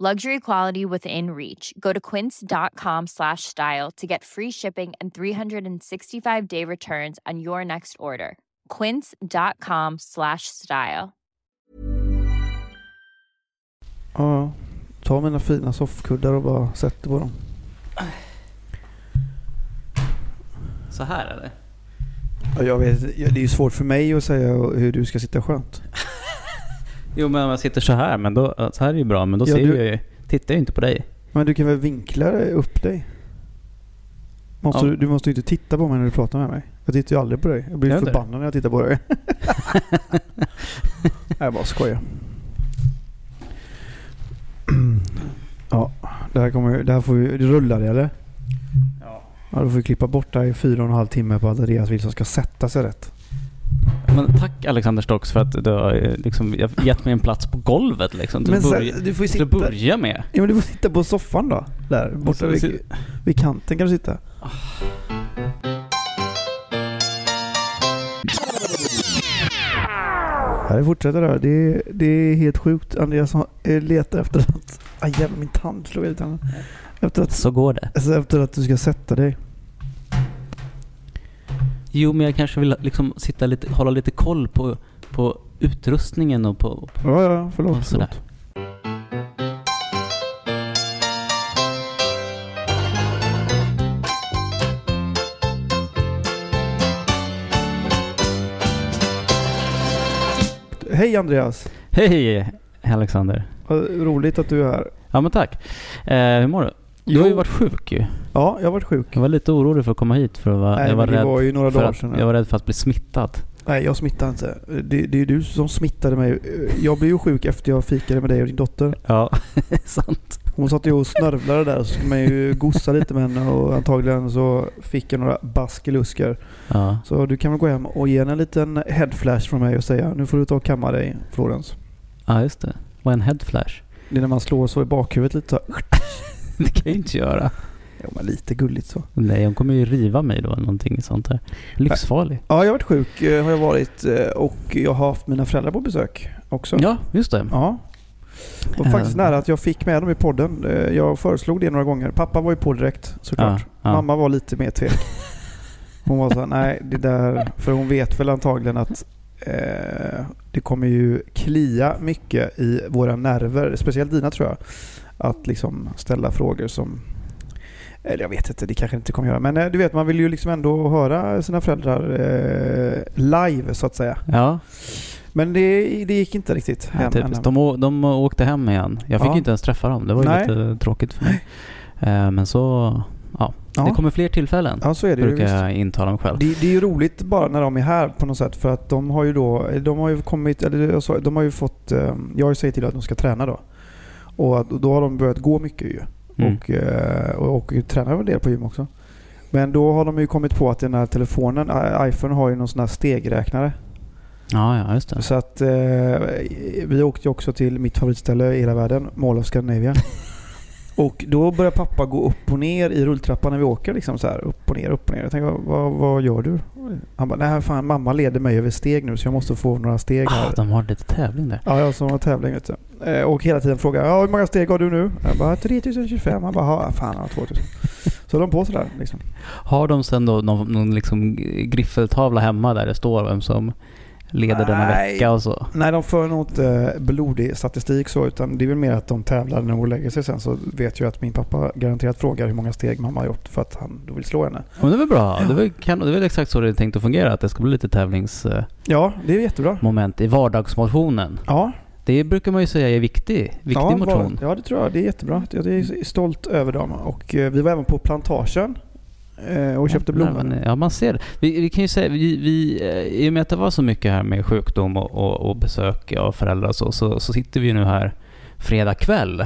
Luxury quality within reach. Go to quince.com slash style to get free shipping and 365-day returns on your next order. quince.com slash style. Ja, ta mina fina soffkuddar och bara sätter på dem. Så här är det. Ja, Jag vet, ja, det är ju svårt för mig att säga hur du ska sitta skönt. Jo men om jag sitter så här, men då, så här är ju bra, men då Ja, ser du- jag ju, tittar jag ju inte på dig. Men du kan väl vinkla upp dig? Måste Ja. du, du måste ju inte titta på mig när du pratar med mig. Jag tittar ju aldrig på dig. Jag blir Gör inte förbannad när jag tittar på dig. Nej, jag bara skojar. ja, det här, kommer, det här får vi... Det rullar det eller? Ja. Ja, då får vi klippa bort det här i fyra och en halv timme på att Andreas Wilson ska sätta sig rätt. Men tack Alexander Stocks för att du har eh, liksom gett mig en plats på golvet liksom. Till, Men sen, du får till att sitta... börja med. Ja, men du får sitta på soffan då. Där borta vid, vid kanten kan du sitta. Ja, det fortsätter där. Det, är- det är helt sjukt. Andreas eh, letar efter att... Aj jävlar, min tand slog ut tanden. Efter att, Så går det. alltså, efter att du ska sätta dig. Jo, men jag kanske vill liksom sitta lite, hålla lite koll på, på utrustningen och på... på Ja, ja, förlåt. och sådär. förlåt. Hej Andreas! Hej Alexander. Vad roligt att du är här. Ja men tack. Eh, hur mår du? Du har ju varit sjuk ju. Ja, jag har varit sjuk. Jag var lite orolig för att komma hit för att vara, Nej, jag var rädd var ju några dagar att, sedan. Jag var rädd för att bli smittad. Nej, jag smittar inte. Det, det är du som smittade mig. Jag blev ju sjuk efter jag fikade med dig och din dotter. Ja, sant. Hon satt ju och snörvlade där så ska man ju gossa lite med henne och antagligen så fick jag några baskelusker. Ja. Så du kan väl gå hem och ge henne en liten headflash från mig och säga nu får du ta och kamma dig Florens. ja, just det. Vad är en headflash? Det är när man slår så i bakhuvudet lite så. Det kan jag ju inte göra. Ja, men lite gulligt så. Nej, hon kommer ju riva mig då eller någonting sånt där. Livsfarlig. Ja, jag har varit sjuk eh, har jag varit eh, och jag har haft mina föräldrar på besök också. Ja, just det. Ja. Och Eh. faktiskt nära att jag fick med dem i podden. Eh, Jag föreslog det några gånger. Pappa var ju på direkt såklart. Ja, ja. Mamma var lite mer tvek. Hon var så nej det där... För hon vet väl antagligen att eh, det kommer ju klia mycket i våra nerver. Speciellt dina tror jag. Att liksom ställa frågor som... Eller jag vet inte, det kanske inte kommer göra. Men eh, du vet, man vill ju liksom ändå höra sina föräldrar eh, live så att säga. Ja, Men det, det gick inte riktigt hem typiskt. ännu. De, de åkte hem igen. Jag fick Ja. ju inte ens träffa dem. Det var ju Nej. lite tråkigt för mig. Eh, Men så... Ja, Ja. det kommer fler tillfällen. Ja, så är det ju. brukar visst. jag intala mig själv. Det, det är ju roligt bara när de är här på något sätt för att de har ju då, de har ju kommit, eller de har ju fått, eh, jag har ju sagt till att de ska träna då. Och då har de börjat gå mycket ju. Mm. Och, eh, och, och tränar en del på gym också. Men då har de ju kommit på att den här telefonen, iPhone har ju någon sån här stegräknare. Ja, ja, just det. Så att eh, vi åkte ju också till mitt favoritställe i hela världen, Mall of Scandinavia. Och då börjar pappa gå upp och ner i rulltrappan när vi åker. Liksom så här, upp och ner, upp och ner. Jag tänker, vad, vad gör du? Han bara, nej fan mamma leder mig över steg nu så jag måste få några steg här. Ah, de har lite tävling där. Ja, jag som har tävling vet du. Eh, Och hela tiden frågar ja, hur många steg har du nu? Jag bara 3025. Han bara, fan jag har 2000. Så de på sådär liksom. Har de sen då någon, någon liksom griffeltavla hemma där det står vem som leder denna vecka och så. Nej, de för nog inte blodig statistik så, utan det är väl mer att de tävlar när de lägger sig sen. Så vet jag att min pappa garanterat frågar hur många steg mamma har gjort för att han då vill slå henne. Men det är väl bra. Det är väl, kan, det är väl exakt så det är tänkt att fungera. Att det ska bli lite tävlingsmoment Ja, det är jättebra. i vardagsmotionen. Ja, Det brukar man ju säga är viktig. Viktig ja, motion. var- Ja, det tror jag. Det är jättebra. Jag är stolt över dem. Och eh, vi var även på plantagen eh, och köpte Nej, blommor. men, Ja, man ser det. Vi, vi kan ju säga, vi, vi, eh, i och med att det var så mycket här med sjukdom och, och, och besök av föräldrar så, så, så sitter vi nu här fredag kväll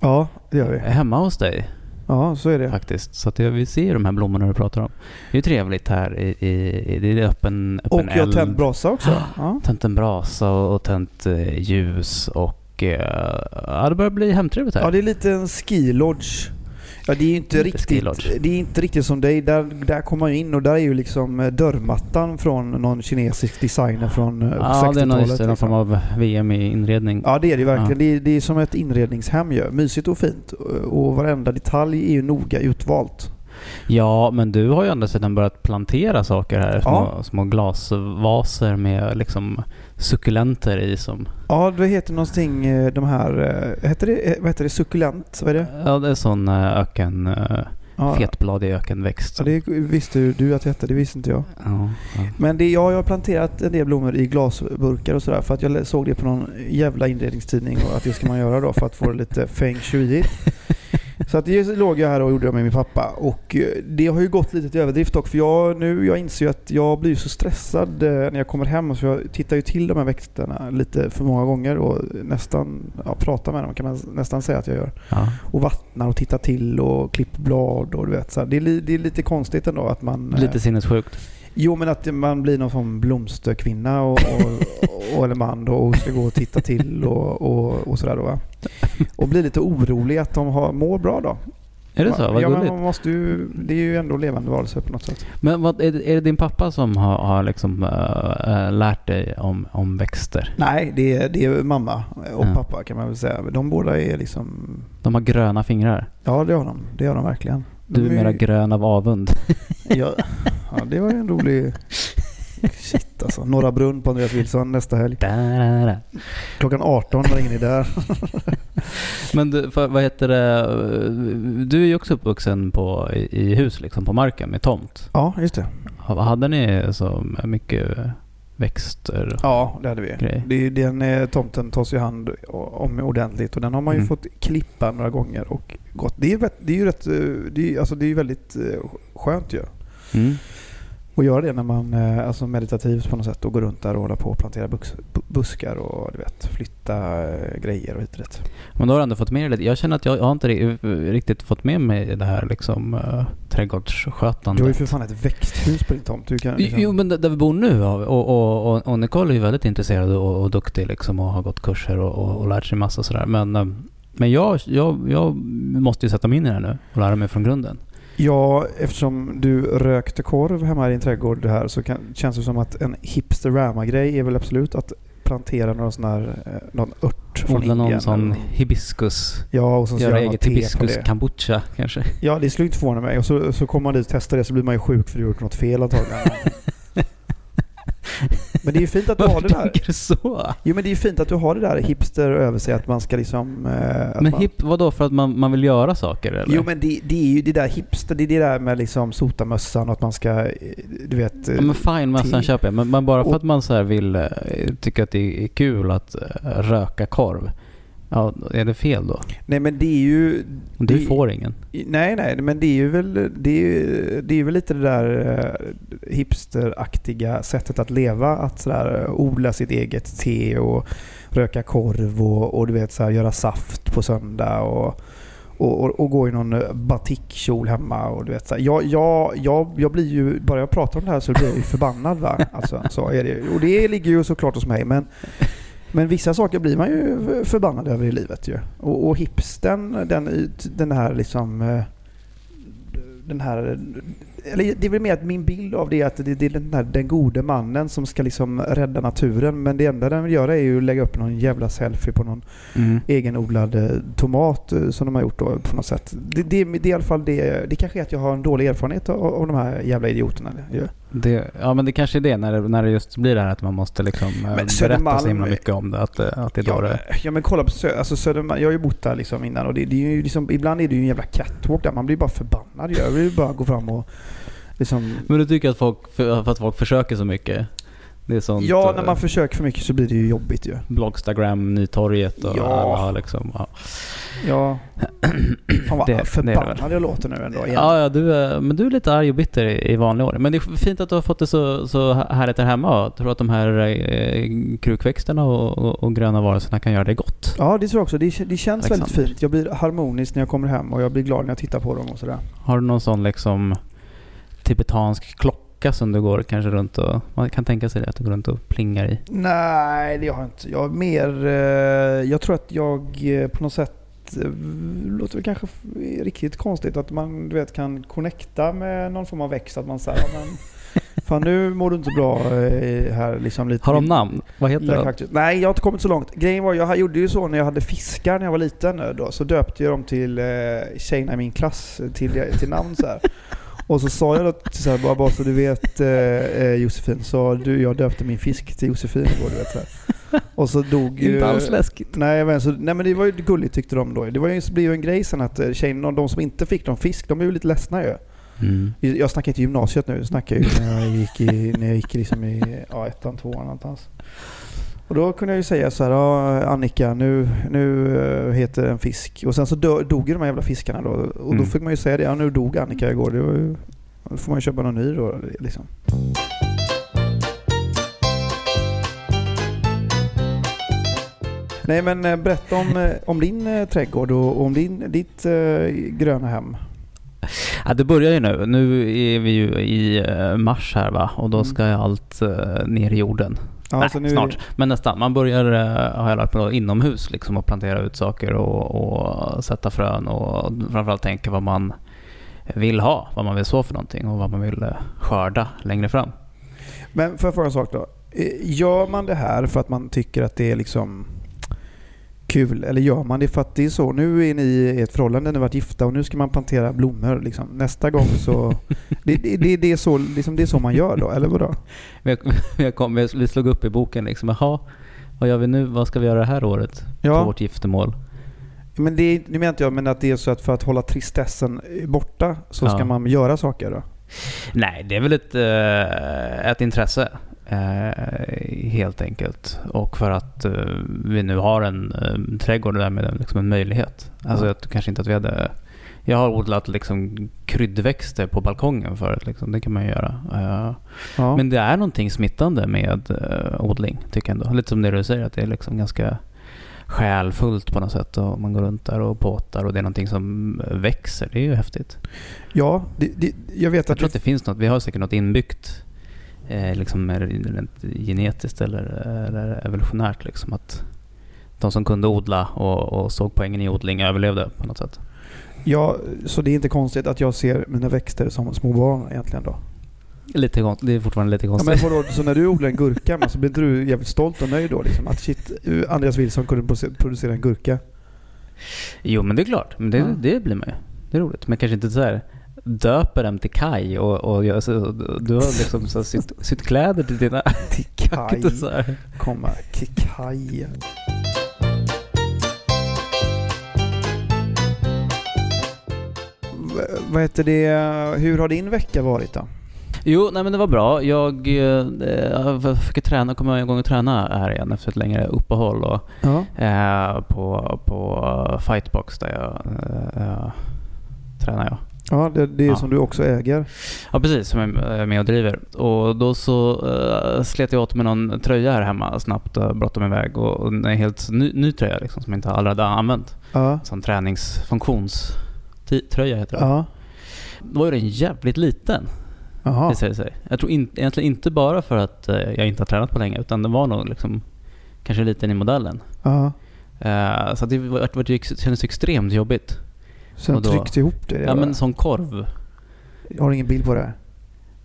Ja, det gör vi. hemma hos dig Ja, så är det. faktiskt. Så att jag, vi ser de här blommorna du pratar om. Det är ju trevligt här i, i, det är öppen, öppen Och jag har tänt brasa också. Ja. Tänt en brasa och, och tänt eh, ljus och eh, det börjar bli hemtrevligt här. ja, det är lite en ski lodge. Ja, det är ju inte riktigt, det är inte riktigt som dig. Där, där kommer man in och där är ju liksom eh, dörrmattan från någon kinesisk designer från eh, ja, det är någon, 60-talet. just det, någon liksom. form av VM i inredning. Ja det är det verkligen. Ja. Det, är, det är som ett inredningshem ju. Mysigt och fint. Och varenda detalj är ju noga utvalt. Ja, men du har ju andra sidan börjat plantera saker här. Små, Ja. små glasvaser med liksom suckulenter i som... Ja, det heter någonting, eh, de här, eh, heter det, eh, vad heter det, suckulent? Vad är det? Ja, det är sån öken... Ja, Fetbladig ökenväxt. ja, det visste du att det hette, det visste inte jag. Ja, ja. Men det, ja, jag har planterat en del blommor i glasburkar och sådär för att jag såg det på någon jävla inredningstidning och att det ska man göra då för att få det lite feng shui. Så att det låg jag här och gjorde med min pappa och eh, det har ju gått lite till överdrift dock för jag, nu, jag inser ju att jag blir så stressad eh, när jag kommer hem så jag tittar ju till de här växterna lite för många gånger och nästan ja, pratar med dem kan man nästan säga att jag gör. Ja. Och vattnar och tittar till och klipper blad och du vet så. Det, är, det är lite konstigt ändå att man... eh, Lite sinnessjukt. Jo men att man blir någon sån blomsterkvinna och, och, och, eller man då och ska gå och titta till och, och, och sådär då va. Och blir lite orolig att de har, mår bra då. Är det så? Vad ja, men gulligt. man måste ju, det är ju ändå levande varelser på något sätt. Men vad, är, det, är det din pappa som har, har liksom, äh, lärt dig om, om växter? Nej, det är, det är mamma och Ja. pappa kan man väl säga. De båda är liksom, De har gröna fingrar. ja det har de. Det har de verkligen. Du är mera grön av avund. ja, ja, det var en rolig... Shit alltså. Norra Brunn på Andreas Wilson nästa helg. Da-da-da. Klockan 18 var ingen där. Men du, för, vad heter det? Du är ju också uppvuxen på, i, i hus liksom, på marken med tomt. Ja, just det. Ha- Hade ni så mycket växter? Ja, det hade vi. Grej. Det är, ju- den eh, tomten tas ju hand om ordentligt och den har man ju Mm. fått klippa några gånger och gått. Det är, det är ju rätt, eh, det är, alltså det är ju väldigt eh, skönt ju. Mm. Att göra det när man, eh, alltså meditativt på något sätt och gå runt där och hålla på och plantera buskar och du vet, flytta eh, grejer och hit och dit. Men då har du ändå fått med dig. Jag känner att jag, jag har inte ri- riktigt fått med mig det här liksom, uh, trädgårdsskötande. Du har ju för fan ett växthus på din tomt. Du kan, liksom, Jo, men där vi bor nu och, och, och, och, och Nicole är ju väldigt intresserad och, och duktig liksom och har gått kurser och, och, och lärt sig massa sådär. Men, eh, men jag, jag, jag måste ju sätta mig in i det här nu och lära mig från grunden. Ja, eftersom du rökte korv hemma i din trädgård här så kan, känns det som att en hipsterama-grej är väl absolut att plantera någon sån här, eh, någon ört från Odla någon sån hibiskus. Ja, och så Göra eget hibiskus kombucha kanske. Ja, det skulle inte förvåna mig. Och så, så kommer man dit och testar det så blir man ju sjuk för du har gjort något fel antagligen. men det är ju fint att du har det där. så? Jo, men det är ju fint att du har det där hipster över sig att man ska liksom... Eh, Men man, hip, vadå? För att man, man vill göra saker eller? Jo men det, det är ju det där hipster, det är det där med liksom sotamössan och att man ska, eh, du vet... eh, Ja, men fine, mössan te- köper jag. Men, men bara för och- att man så här vill eh, tycka att det är kul att eh, röka korv. Ja, är det fel då? Nej men det är ju... Du det- får ingen. Nej, nej, men det är ju väl, det är ju, det är väl lite det där eh, hipsteraktiga sättet att leva. Att sådär eh, odla sitt eget te och röka korv och, och du vet så här, göra saft på söndag och, och, och, och gå i någon eh, batikkjol hemma. Och du vet, så här. Jag, jag, jag, jag blir ju, bara jag pratar om det här så blir jag ju förbannad. Va? Alltså, så är det. Och det ligger ju såklart hos mig. Men, men vissa saker blir man ju förbannad över i livet ju. Och, och hipsten, den, den här liksom... Eh, den här... Eller det är väl mer att min bild av det är att det, det är den, här, den gode mannen som ska liksom rädda naturen. Men det enda den vill göra är ju att lägga upp någon jävla selfie på någon Mm. egenodlad eh, tomat eh, som de har gjort då på något sätt. Det, det, det är i alla fall det. Det kanske är att jag har en dålig erfarenhet av, av de här jävla idioterna. Det, ja men det kanske är det när, det, när det just blir det här att man måste liksom eh, berätta så himla mycket om det. Att, att det är Ja, det... ja men kolla på Sö alltså Södermalm, jag har ju bott där liksom innan och det, det är ju liksom, ibland är det ju en jävla catwalk där. Man blir bara förbannad. Jag vill bara gå fram och liksom... Men du tycker att folk, för, för att folk försöker så mycket? Det är sånt... Ja, eh, när man försöker för mycket så blir det ju jobbigt ju. Blogstagram, Nytorget och Ja. alla liksom... Ja. Ja. Fan vad Det- det förbannad jag låter nu ändå igen. Ja, ja du är, men du är lite arg och bitter i, i vanliga år. Men det är fint att du har fått det så, så härligt där hemma. Jag tror att de här eh, krukväxterna och, och, och gröna varelserna kan göra det gott. Ja, det tror jag också. Det, det känns väldigt Alexander. fint. Jag blir harmonisk när jag kommer hem och jag blir glad när jag tittar på dem och sådär. Har du någon sån liksom tibetansk klocka som du går kanske runt och... Man kan tänka sig det, att du går runt och plingar i. Nej, det har jag inte. Jag är mer... Eh, jag tror att jag eh, på något sätt... Eh, låter väl kanske riktigt konstigt att man du vet, kan connecta med någon form av växt. Att man säger men Fan nu mår du inte så bra här liksom lite. Har de namn? Vad heter de? Nej, jag har inte kommit så långt. Grejen var, jag gjorde ju så när jag hade fiskar när jag var liten. Då, så döpte jag dem till eh, tjejerna i min klass till, till namn så här. Och så sa jag då så här, bara, bara så du vet eh, eh, Josefin, så du, jag döpte min fisk till Josefin igår, du vet så här. Och så dog ju... Inte alls läskigt. Nej, men, så, nej men det var ju gulligt tyckte de då. Det var ju, det blev ju en grej sen att eh, tjejerna, de som inte fick någon fisk, de blev ju lite ledsna ju. Mm. Jag snackar inte gymnasiet nu, jag snackar ju när jag gick i, när jag gick liksom i ja, ettan, tvåan någonstans. Och då kunde jag ju säga så här, ja, Annika nu, nu eh, heter en fisk. Och sen så dö, dog ju de här jävla fiskarna då. Och då Mm. fick man ju säga det, ja nu dog Annika igår. Det ju, då får man ju köpa någon ny då liksom. Nej men eh, berätta om, eh, om din trädgård och om din, ditt eh, gröna hem. Ja, det börjar ju nu. Nu är vi ju i mars här va? Och då Mm. ska ju allt ner i jorden. Ja, Nej, så nu är snart. det- Men nästan. Man börjar, eh, har jag lärt mig, då, inomhus liksom och plantera ut saker och, och sätta frön och framförallt tänka vad man vill ha, vad man vill så för någonting och vad man vill eh, skörda längre fram. Men får jag fråga en sak då? Eh, Gör man det här för att man tycker att det är liksom kul? Eller gör man det för att det är så? Nu är ni i ett förhållande, ni har varit gifta och nu ska man plantera blommor. Liksom. Nästa gång så... det, det, det, det, är så, liksom, det är så man gör då, eller vadå? Vi, kom, vi slog upp i boken liksom, jaha, vad gör vi nu? Vad ska vi göra det här året på Ja, vårt giftermål? men det, nu menar inte jag men att det är så att för att hålla tristessen borta så ska Ja. man göra saker då? Nej, det är väl ett, eh, ett intresse eh, helt enkelt. Och för att eh, vi nu har en eh, trädgård och därmed en- liksom en möjlighet. Alltså Ja. jag tror kanske inte att vi hade... Jag har odlat liksom kryddväxter på balkongen förut. Liksom. Det kan man ju göra. Eh, Ja. Men det är någonting smittande med eh, odling, tycker jag ändå. Lite som det du säger, att det är liksom ganska själfullt på något sätt. Och man går runt där och påtar och det är någonting som växer. Det är ju häftigt. ja, det, det, jag vet Jag att tror att det finns något, vi har säkert något inbyggt eh, liksom rent genetiskt eller, eller evolutionärt. Liksom, att de som kunde odla och, och såg poängen i odling överlevde på något sätt. Ja, så det är inte konstigt att jag ser mina växter som små barn egentligen då? Lite konst, det är fortfarande lite Ja, konstigt. men vadå, så när du odlar en gurka, så blir inte du jävligt stolt och nöjd då? Liksom, att shit, Andreas Wilson kunde producera en gurka. Jo men det är klart, men det, Ja. det blir man ju. Det är roligt. Men kanske inte så här döper dem till Kai och, och gör så, du har liksom så sytt, sytt kläder till dina... Till här. Komma, till Kaj. V- Vad heter det, hur har din vecka varit då? Jo, nej men det var bra. Jag eh, fick träna, kom igång och träna här igen efter ett längre uppehåll. Och, Ja. Eh, på, på Fightbox där jag eh, tränar jag. Ja, det, det är Ja. som du också äger. Ja precis, som jag är med och driver. Och då så uh, slet jag åt med någon tröja här hemma snabbt och bråttom iväg. Och, och en helt ny, ny tröja liksom, som jag inte aldrig hade använt. Ja. Sån träningsfunktionströja heter det. Ja. Då var den jävligt liten visar det sig. Jag tror in, egentligen inte bara för att eh, jag inte har tränat på länge utan den var nog liksom kanske liten i modellen. Ja. Eh, så det, var, det kändes extremt jobbigt. Och då- tryckte ihop det. Ja men en sån korv. Jag har ingen bild på det.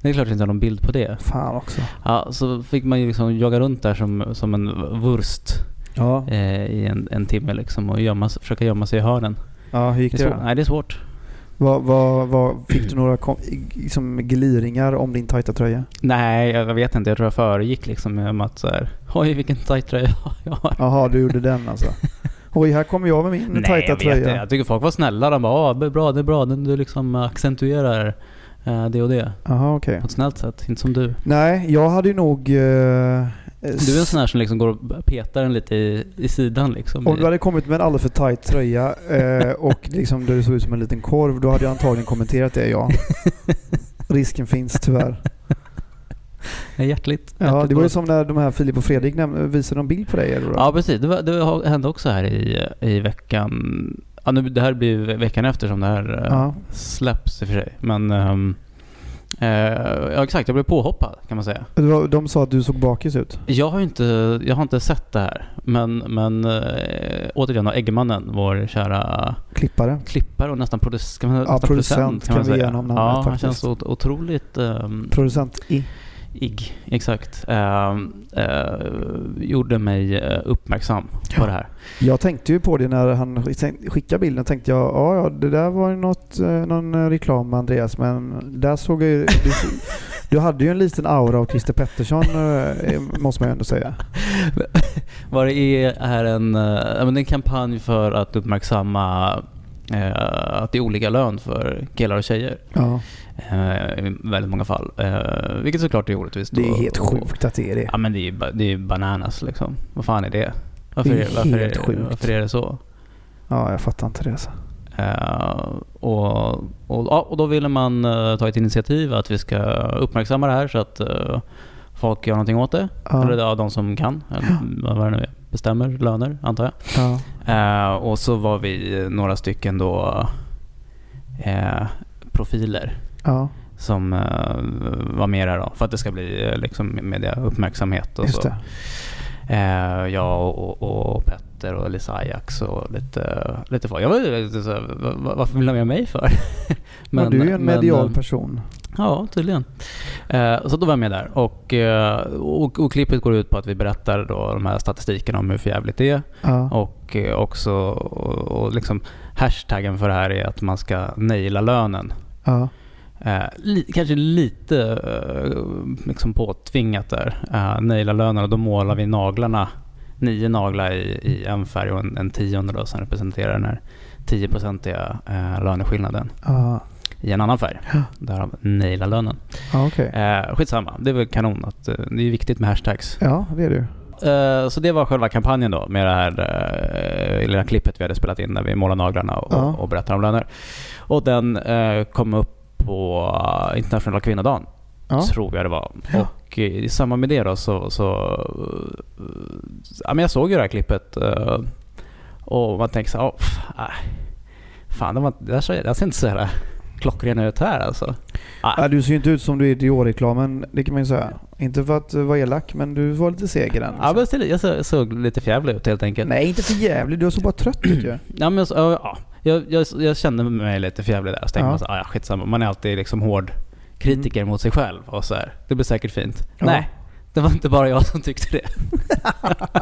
Det är klart att jag inte har någon bild på det. Fan också. Ja, så fick man ju liksom jaga runt där som, som en vurst Ja. eh, i en, en timme liksom och gömma, försöka gömma sig i hörnen. Ja, hur gick Det det då? Nej, det är svårt. Vad, vad, vad, fick du några kom, liksom gliringar om din tajta tröja? Nej, jag vet inte. Jag tror jag föregick liksom med att så här, oj vilken tajt tröja jag har. Jaha, du gjorde den alltså. Oj, här kommer jag med min Nej, tajta jag tröja. Jag tycker folk var snälla. De bara, ah, det är bra, det är bra. Du liksom accentuerar eh, det och det. Jaha, okej. På ett snällt sätt. Inte som du. Nej, jag hade ju nog... eh, Du är en sån här som liksom går och petar den lite i, i sidan liksom. Om du hade kommit med en alldeles för tajt tröja eh, och liksom det såg ut som en liten korv, då hade jag antagligen kommenterat det, ja. Risken finns tyvärr. Hjärtligt. Ja, hjärtligt det var ju som när de här Filip och Fredrik visade en bild på dig. Eller? Ja, precis. Det, var, det hände också här i, i veckan. Ja, nu, det här blir veckan efter som det här eh, Ja. släpps i och för sig. Men... ehm, eh, ja, exakt. Jag blev påhoppad kan man säga. Var, de sa att du såg bakis ut. Jag har inte, jag har inte sett det här. Men, men eh, återigen då, Eggemannen, vår kära Klippare. klippare och nästan, produc- kan man, Ja, nästan producent kan man kan vi ge säga. namnet Ja, han känns otroligt um, Producent i. ig. Exakt. Ehm, eh, gjorde mig eh, uppmärksam på det här. Jag tänkte ju på det när han skickade bilden. tänkte jag, ja, ja det där var ju något, eh, någon eh, reklam med Andreas. Men där såg jag ju... Du, du hade ju en liten aura av Christer Pettersson, eh, måste man ju ändå säga. Vad det är, är en, eh, en kampanj för att uppmärksamma eh, att det är olika lön för killar och tjejer. Ja, eh, I väldigt många fall. Eh, vilket såklart är orättvist. det är helt sjukt att det är det. Ja men det är ju det är bananas liksom. Vad fan är det? Varför, Det är är, varför, helt är, sjukt. varför är det så? Ja, jag fattar inte det. Alltså. Eh, och, och, och då ville man eh, ta ett initiativ att vi ska uppmärksamma det här så att eh, folk gör någonting åt det. Ja. Eller ja, de som kan, eller vad det nu är, bestämmer löner antar jag. Ja. Eh, och så var vi några stycken då eh, profiler Ja, som eh, var där då för att det ska bli eh, liksom media uppmärksamhet och just så. det. Eh, jag och, och Petter och Lisa Ajax och lite, lite folk. Jag var lite så här, "Va- va- varför vill de ha med mig för? Men, du är ju en medial eh, person. Ja, tydligen. Eh, så då var jag med där. Och, eh, och, och klippet går ut på att vi berättar då de här statistikerna om hur förjävligt det är. Ja. Och eh, också och, och liksom hashtaggen för det här är att man ska naila lönen. Ja. Eh, li, kanske lite eh, liksom påtvingat där. Eh, naila lönen och då målar vi naglarna. Nio naglar i, i en färg och en, en tionde då som representerar den här 10-procentiga eh, löneskillnaden Ja, i en annan färg. Därav naila lönen. ja okej. Eh, skitsamma, det är väl kanon. Att, eh, det är viktigt med hashtags. Ja, det är du. Eh, så det var själva kampanjen då med det här lilla klippet vi hade spelat in där vi målar naglarna och, Ja. och berättar om löner. Och den kom upp på eh, internationella kvinnodagen, Ja. tror jag det var. Ja. Och eh, i samband med det då så... så eh, ja, men jag såg ju det här klippet och man tänker så här, "Åh, pff, nej. fan det, var, det, där, det där ser inte så här klockren ut här alltså. Ja, du ser ju inte ut som du är i Dior-reklamen, det kan man ju säga. Inte för att vara elak, men du var lite seg i den. Ja, men still, jag såg, såg lite förjävlig ut helt enkelt. Nej, inte för jävligt. Du såg bara trött ut ju. Ja, men, så, ja, jag, jag, jag kände mig lite förjävlig där. Så tänkte Ja. man så, ah, ja, skitsamma. Man är alltid liksom hård kritiker mot sig själv. Och så här, det blir säkert fint. Ja. Nej, det var inte bara jag som tyckte det.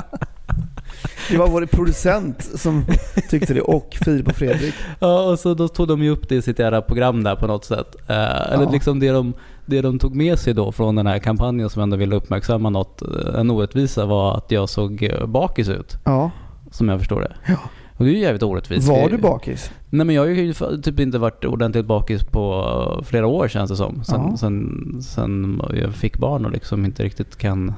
Det var vår producent som tyckte det och Filip och Fredrik. Ja, och så då tog de ju upp det i sitt jävla program där på något sätt. Eh, Eller Ja. liksom det de, det de tog med sig då från den här kampanjen som ändå ville uppmärksamma något, eh, en orättvisa var att jag såg bakis ut. Ja. Som jag förstår det. Ja. Och det är ju jävligt orättvist. Var du bakis? Nej men jag har ju typ inte varit ordentligt bakis på uh, flera år känns det som. Sen, Ja. sen, sen jag fick barn och liksom inte riktigt kan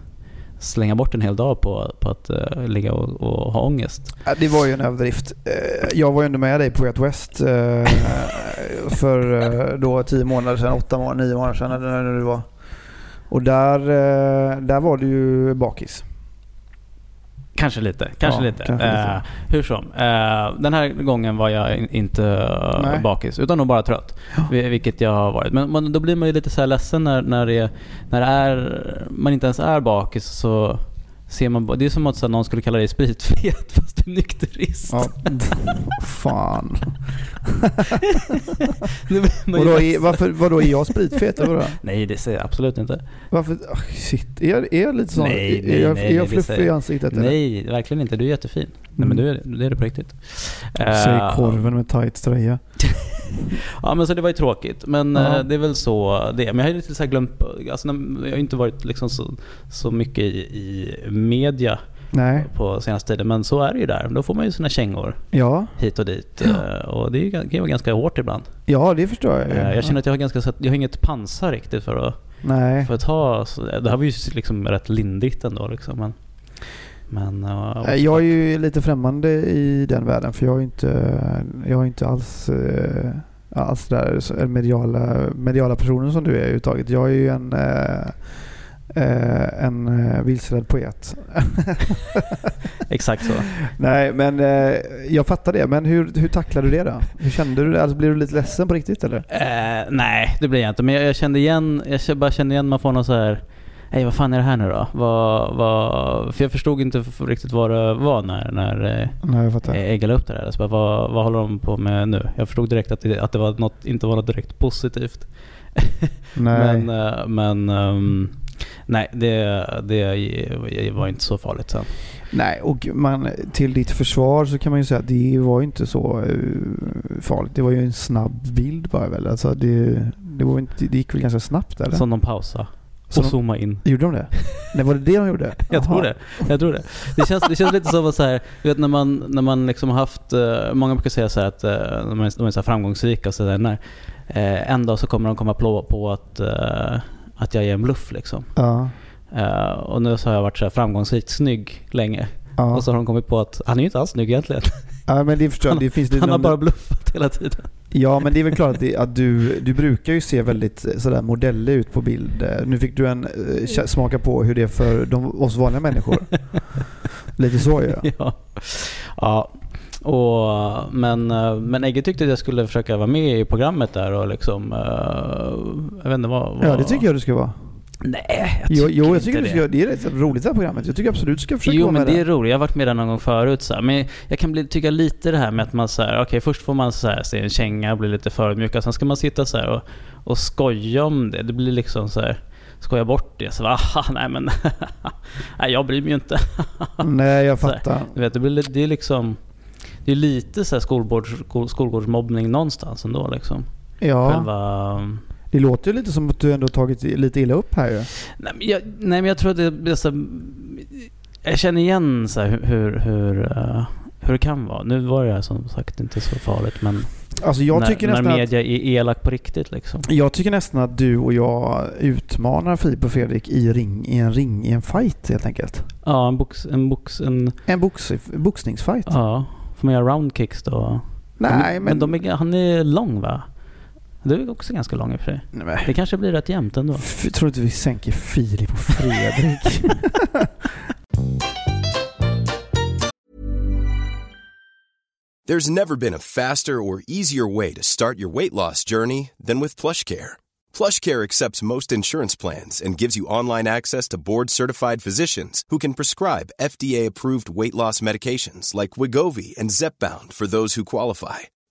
slänga bort en hel dag på, på att uh, ligga och, och ha ångest. Det var ju en överdrift. Eh, Jag var ju ändå med dig på Out West eh, för eh, då tio månader sedan, åtta månader, nio månader sedan eller när det var. Och där, där var du ju bakis. Kanske lite, kanske Ja, lite. kanske lite. Eh, hur som. Eh, den här gången var jag in, inte uh, Nej. bakis, utan nog bara trött. Vi- Vilket jag har varit. Men, men då blir man ju lite så här ledsen när, när, det, när det är, man inte ens är bakis. Så ser man, det är som att någon skulle kalla dig spritfet fast du är nykterist. Ja. Fan. Vadå, är, varför, vadå, är jag spritfet vadå? Nej, det säger jag absolut inte. Varför? ah, shit. Är, jag- är jag lite sån? Nej, nej, är jag, nej, är jag fluffig i ansiktet eller? Nej, verkligen inte. Du är jättefin. Nej, men Mm. du är, det är du på riktigt. Säg Eh, korven med tight tröja. Ja men så det var ju tråkigt. Men Ja. eh, det är väl så det är. Men jag har ju lite så glömt, alltså, jag har inte varit liksom så, så mycket i, i media Nej. på senaste tiden. Men så är det ju där. Då får man ju sina kängor Ja. hit och dit. eh, Och det kan ju vara ganska hårt ibland. ja, det förstår jag. Eh, Jag känner att jag har ganska jag har inget pansar riktigt för att, Nej. för att ta... så- Det här var ju liksom rätt lindrigt ändå liksom. Men, men Eh, Jag är ju lite främmande i den världen för jag är inte, jag är inte alls, eh, alls där mediala, mediala personen som du är överhuvudtaget. Jag är ju en, eh, eh, en vilseledd poet. Exakt så. Nej, men eh, jag fattar det. Men hur, hur tacklade du det då? Hur kände du det? Alltså, blev du lite ledsen på riktigt eller? Nej, det blir jag inte. Men jag, jag kände igen, jag bara kände igen man får någon så här. Hej, vad fan är det här nu då? Vad, vad, för jag förstod inte riktigt vad det var när, när eh, Nej, jag fattar. Egga la upp det där. Så bara, vad, vad håller de på med nu? Jag förstod direkt att det, att det var något, inte var något direkt positivt. Nej. Men, eh, men ehm, nej, det, det var inte så farligt sen. Nej, och man, till ditt försvar så kan man ju säga att det var ju inte så eh, farligt. Det var ju en snabb bild bara väl. Alltså det, det, var inte, det gick väl ganska snabbt eller? Som de pausade Så och de- zooma in. Gjorde de det? Nej, var det det de gjorde? Jag tror det. Jag tror det. Det känns, det känns lite som att så här, vet när man, när man liksom haft, eh, många brukar säga så här att eh, när man är, de är så framgångsrika och så där, när, eh, en dag så kommer de komma på, på att, eh, att jag är en bluff liksom. Ja. Eh, och nu så har jag varit så här framgångsrikt snygg länge. Ja. Och så har de kommit på att han är ju inte alls snygg egentligen. ja, men det förstår jag. Det finns lite Han har någon- bara bluffat hela tiden. Ja, men det är väl klart att, det, att du, du brukar ju se väldigt eh, sådär modellig ut på bild. Eh, Nu fick du en eh, smaka på hur det är för de, oss vanliga människor. Lite så ju. ja. ja. Och, men, men Egge tyckte att jag skulle försöka vara med i programmet där och liksom... jag vet inte vad... vad Ja, det tycker jag du ska vara. Nej, jag Jo, tycker jo jag inte tycker du det. det är rätt roligt det här programmet. Jag tycker absolut du ska försöka Jo men det är roligt, jag har varit med där någon gång förut så här. Men jag kan bli, tycka lite det här med att man så här, okej först får man så här, se en känga och bli lite förödmjuk sen ska man sitta så här och, och skoja om det. Det blir liksom så här, skoja bort det. Så aha, nej men, nej jag bryr mig ju inte. Nej, jag fattar. Du vet, det, blir, det är liksom, det är lite så här skolgårds, skol, skolgårdsmobbning någonstans ändå liksom. Ja, Själva, det låter ju lite som att du ändå tagit lite illa upp här ju. nej, men jag, nej men jag tror att det är så jag känner igen så hur, hur, hur, eh, hur det kan vara. Nu var det som sagt inte så farligt men Alltså jag när, tycker när nästan att, media är elak på riktigt liksom. jag tycker nästan att du och jag utmanar Filip och Fredrik i, ring, i en ring, i en fight helt enkelt. Ja, en box, en box, en, En box, boxningsfight. ja. Får man göra roundkicks då? Nej, de, men... de är, han är lång va? Du är också ganska lång i och för sig. Nej, Det kanske blir rätt jämnt ändå. F- tror inte vi sänker Filip och Fredrik. There's never been a faster or easier way to start your weight loss journey than with PlushCare. PlushCare accepts most insurance plans and gives you online access to board-certified physicians who can prescribe FDA-approved weight loss medications like Wigovi and Zepbound for those who qualify.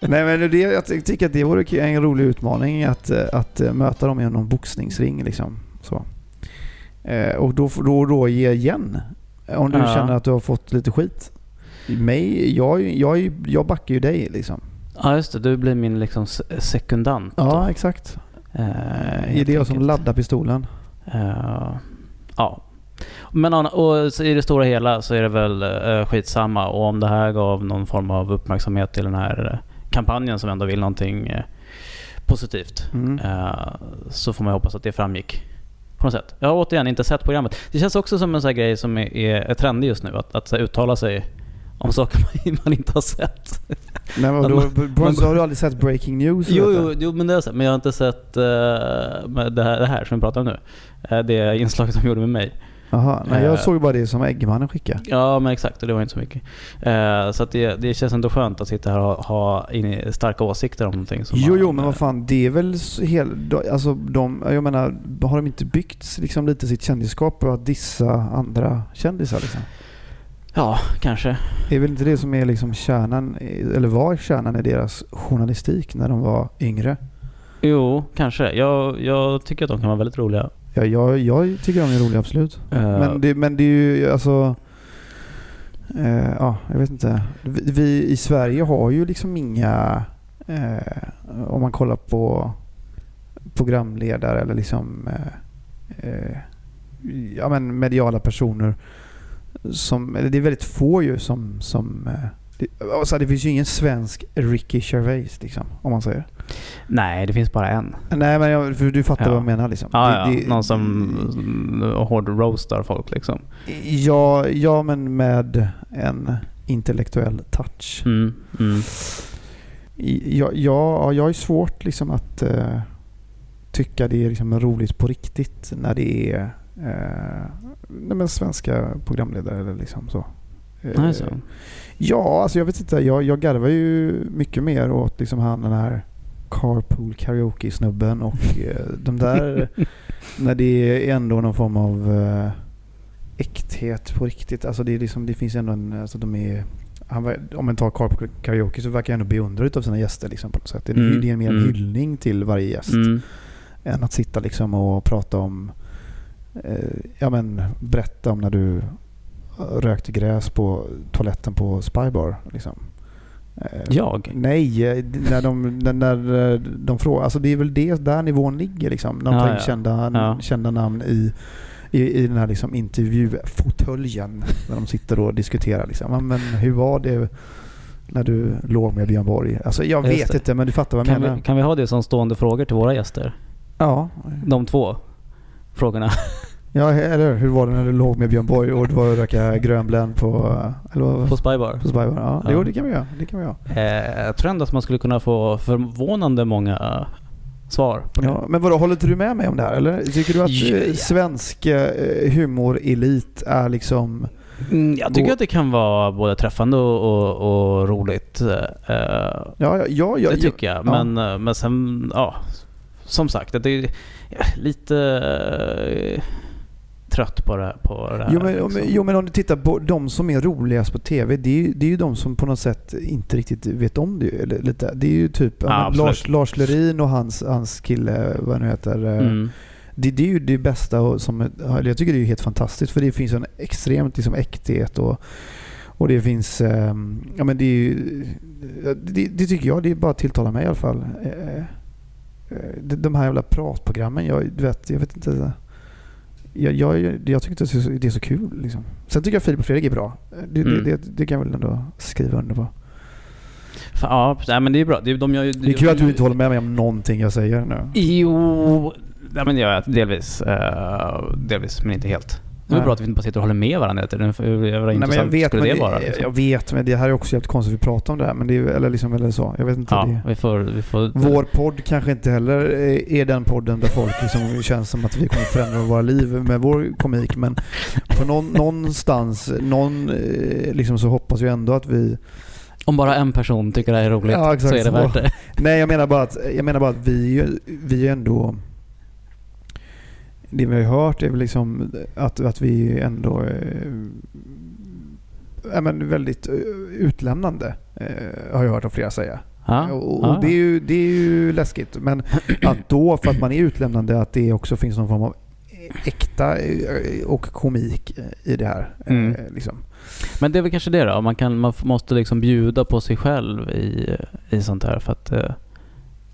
Nej men det, jag tycker att det vore en rolig utmaning att, eh, att eh, möta dem i någon boxningsring liksom. Så. Eh, och då, får- då, då ge igen. Om du Ja. känner att du har fått lite skit. Mig, jag, jag, jag backar ju dig liksom. Ja, just det. Du blir min liksom se- sekundant. då. Ja, exakt. Eh, är helt det jag som laddar pistolen? Eh, ja. Men och i det stora hela så är det väl uh, skitsamma. Och om det här gav någon form av uppmärksamhet till den här eh, kampanjen som ändå vill någonting eh, positivt. Mm. eh, så får man hoppas att det framgick på något sätt. Jag har återigen inte sett programmet. Det känns också som en sån grej som är, är, trendig just nu. Att, att uttala sig om saker man, inte har sett. Nej, men då, man- har du aldrig sett Breaking News? Jo, jo, jo, men det har jag sett. Men jag har inte sett med det, här, det här som vi pratar om nu. Eh, det inslaget de gjorde med mig. Jaha, nej, jag Eh. såg bara det som Eggemannen skickade. Ja, men exakt. Och det var inte så mycket. Eh, så det, det känns ändå skönt att sitta här och ha starka åsikter om någonting. Som Jo, man, jo, men vad eh, fan, det är väl hel, alltså de, jag menar, har de inte byggt liksom lite sitt kändisskap på att dissa andra kändisar liksom? Ja, kanske. Det är väl inte det som är liksom kärnan, eller var kärnan i deras journalistik när de var yngre? Jo, kanske. Jag, jag tycker att de kan vara väldigt roliga. Ja, jag, jag tycker de är roliga, absolut. Eh, Men det, men det är ju alltså... Eh, ja, jag vet inte. Vi, vi i Sverige har ju liksom inga... Eh, om man kollar på programledare eller liksom... Eh, eh, ja men mediala personer. Som, det är väldigt få ju som... som eh, alltså det finns ju ingen svensk Ricky Gervais liksom, om man säger. Nej, det finns bara en. Nej men jag, för du fattar Ja. vad jag menar liksom. Ja, Det- ja. det- Någon som mm, hård roastar folk liksom. Ja, ja, men med en intellektuell touch. Mm, mm. I- Jag, jag, är svårt liksom att eh, tycka det är liksom roligt på riktigt när det är eh, nej, men svenska programledare eller liksom så. Eh, Nej, så. Ja, alltså jag vet inte. Jag, jag garvar ju mycket mer åt liksom han den här Carpool Karaoke-snubben och eh, de där när det är ändå någon form av eh, äkthet på riktigt. Alltså det, är liksom, det finns ändå en, alltså de är han, om man tar Carpool Karaoke så verkar jag ändå beundrad av sina gäster liksom, på något sätt. Det, är- Mm, det är mer en mm. hyllning till varje gäst Mm. än att sitta liksom och prata om, eh, ja men berätta om när du rökte gräs på toaletten på Spybar. Liksom. Eh, Jag? Nej, eh, när de, när, när eh, de frågar. Alltså det är väl det där nivån ligger liksom. När de tar in ja. kända, Ja. kända namn i, i, i den här liksom intervjufåtöljen. När de sitter och diskuterar liksom. Men hur var det när du låg med Björn Borg? Alltså jag Just vet det. inte men du fattar vad jag Kan menar. vi, kan vi ha det som stående frågor till våra gäster? Ja. De två frågorna. Ja, eller hur var det när du låg med Björn Borg och det var att röka grönblend på, eller På Spybar. på Spybar? Ja, Ja. Jo, det kan vi göra. Det kan vi göra. Eh, jag tror ändå att man skulle kunna få förvånande många svar på det. Ja, men vadå, håller inte du med mig om det här eller? Tycker du att ja. svensk eh, humorelit är liksom... Mm, jag tycker att det kan vara både träffande och, och, och roligt. Eh, Ja, ja, ja, det tycker jag. ja. Men, men sen, ja. Som sagt, det är lite eh, trött på det, på det här. Jo men, om- liksom. jo men om du tittar på de som är roligast på TV, det är, ju, det är ju de som på något sätt inte riktigt vet om det. Eller, lite. Det är ju typ ja. Lars, Lars Lerin och hans, hans kille, vad nu heter. eh, Mm. Det, det är ju det bästa och som, jag tycker det är helt fantastiskt för det finns en extremt liksom äkthet och, och det finns, ehm, ja men det är ju, det, det tycker jag, det är bara tilltalar mig i alla fall. Eh, eh, de, här jävla pratprogrammen, jag, vet, jag vet inte. Jag, jag, jag tycker inte att det är så- kul liksom. Sen tycker jag Filip och Fredrik är bra. Det, Mm. det, det, det kan jag väl ändå skriva under på. Fan, ja, men det är bra. Det, de gör, ju- Det är kul att du inte håller med mig om någonting jag säger nu. Jo, nej, men det gör jag delvis. eh, delvis, men inte helt. Det är bra att vi inte bara sitter och håller med varandra. Hur hur Nej, men intressant jag vet, men det det, vara? Liksom? jag vet, men det här är också helt konstigt att vi pratar om det här. Men det är, eller liksom, eller så. Jag vet inte. ja, det, vi får... Vi får vår podd kanske inte heller är den podden där folk liksom känns som att vi kommer förändra våra liv med vår komik. Men på någon, någonstans, någon, eh, liksom så hoppas jag ändå att vi... Om bara en person tycker det här är roligt Ja, så är det värt det. Nej, jag menar bara att, jag menar bara att vi, vi är ändå... Det vi har hört är väl liksom att, att vi ändå är men väldigt eh, utlämnande. Eh, har jag hört av flera säga. Och, och det, är ju, det är ju läskigt. Men att då, för att man är utlämnande, att det också finns någon form av äkta eh, och komik i det här. Mm. Liksom. Men det är väl kanske det då. Man, kan, man måste liksom bjuda på sig själv i, i sånt här för att,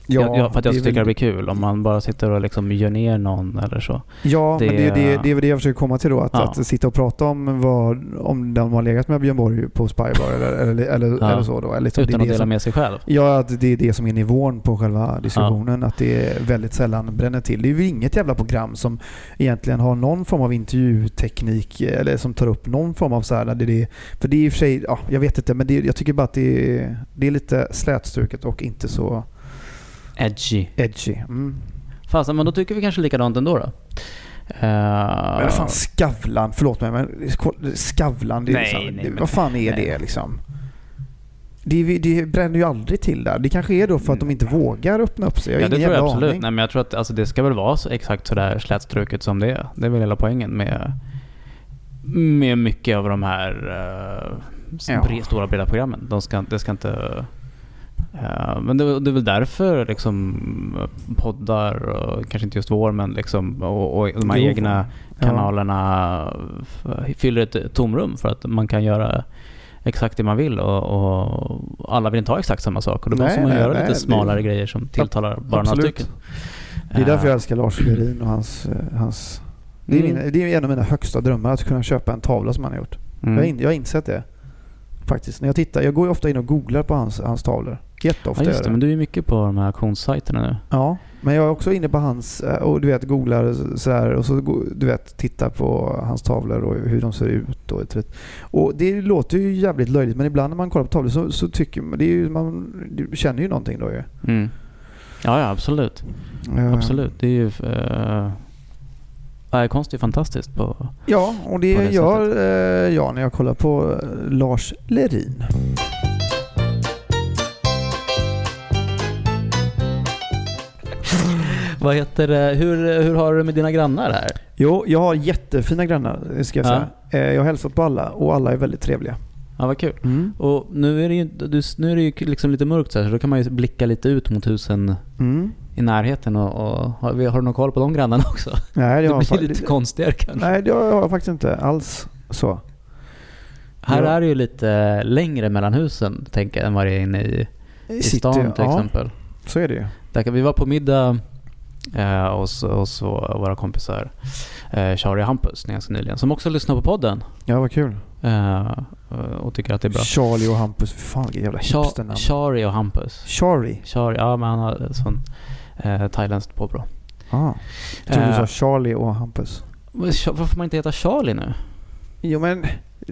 eh, jag, jag, för att jag det är ska tycka det väl- blir kul. Om man bara sitter och liksom gör ner någon eller så. Ja, Det- men det, det, det är väl det jag försöker komma till då. Att, Ja. att sitta och prata om vad, om de har legat med Björn Borg på Spybar eller, eller, eller, Ja. eller så då. Eller liksom Utan det att det dela som, med sig själv. Ja, att det är det som är nivån på själva diskussionen. Att det väldigt sällan bränner till. Det är ju inget jävla program som egentligen har någon form av intervjuteknik eller som tar upp någon form av så här. Det är, för det är i och för sig, ja, jag vet inte, men det, jag tycker bara att det är, det är lite slätstruket och inte så Edgy. edgy. Mm. Fasen, men då tycker vi kanske likadant ändå då. Uh, Men fan Skavlan, förlåt mig men Skavlan, det Nej, liksom, nej, men- vad fan är nej. det liksom? Det, det bränner ju aldrig till där. Det kanske är då för att de inte vågar öppna upp sig. Jag har Ja det ingen tror jag absolut. aning. Nej, men jag tror att alltså, det ska väl vara så exakt sådär slätstruket som det är. Det är väl hela poängen med, med mycket av de här uh, Ja. stora breda programmen. De ska, det ska inte... eh, men det, det är väl därför liksom poddar, och, kanske inte just vår, men liksom, och, och de här Jo, egna ja. kanalerna f- fyller ett tomrum för att man kan göra exakt det man vill och, och alla vill inte ha exakt samma sak. Och då Nej, måste man nej, göra nej, lite det- smalare grejer som tilltalar bara några stycken. Det är därför jag Eh, älskar Lars Lerin och hans... eh, hans det, är Mm. min, det är en av mina högsta drömmar att kunna köpa en tavla som han har gjort. mm. Jag, in, jag har insett det. Faktiskt. När jag tittar, jag går ju ofta in och googlar på hans, hans tavlor. Jätteofta Ja just det, men du är mycket på de här auktionssajterna nu. Ja, men jag är också inne på hans eh, och du vet googlar sådär och så du vet tittar på hans tavlor och hur de ser ut och. Och det låter ju jävligt löjligt men ibland när man kollar på tavlor så, så tycker man, det är ju, man du känner ju någonting då ju. Mm. Ja, ja absolut. Eh, Absolut. Det är ju... Uh, ja, konst är fantastiskt på... Ja, och det, det gör eh, jag när jag kollar på eh, Lars Lerin. Vad heter det? Hur, hur har du med dina grannar här? Jo, jag har jättefina grannar ska jag Ja. säga. Eh, jag har hälsat på alla och alla är väldigt trevliga. Ja, vad kul. Och nu är det ju, nu är det ju liksom lite mörkt så här, så då kan man ju blicka lite ut mot husen Mm. I närheten och, och har, vi- har du någon koll på de grannarna också? Nej, det, Det blir lite konstigare kanske. Nej, det har jag faktiskt inte alls så. Här Ja. är det ju lite längre mellan husen, tänker jag, än vad det är inne i, i City, stan till ja, exempel. Så är det ju. Där vi var på middag eh, hos, hos våra kompisar eh, Charlie och Hampus ganska nyligen, som också lyssnar på podden Ja, vad kul. eh, och tycker att det är bra. Charlie och Hampus. Fan vilket jävla hipsternamn. Charlie och Hampus. Charlie? Charlie, ja men han har sånt eh, thailändskt påbrå. Ah. Jag trodde du Eh, sa Charlie och Hampus. Varför får man inte heta Charlie nu? Jo men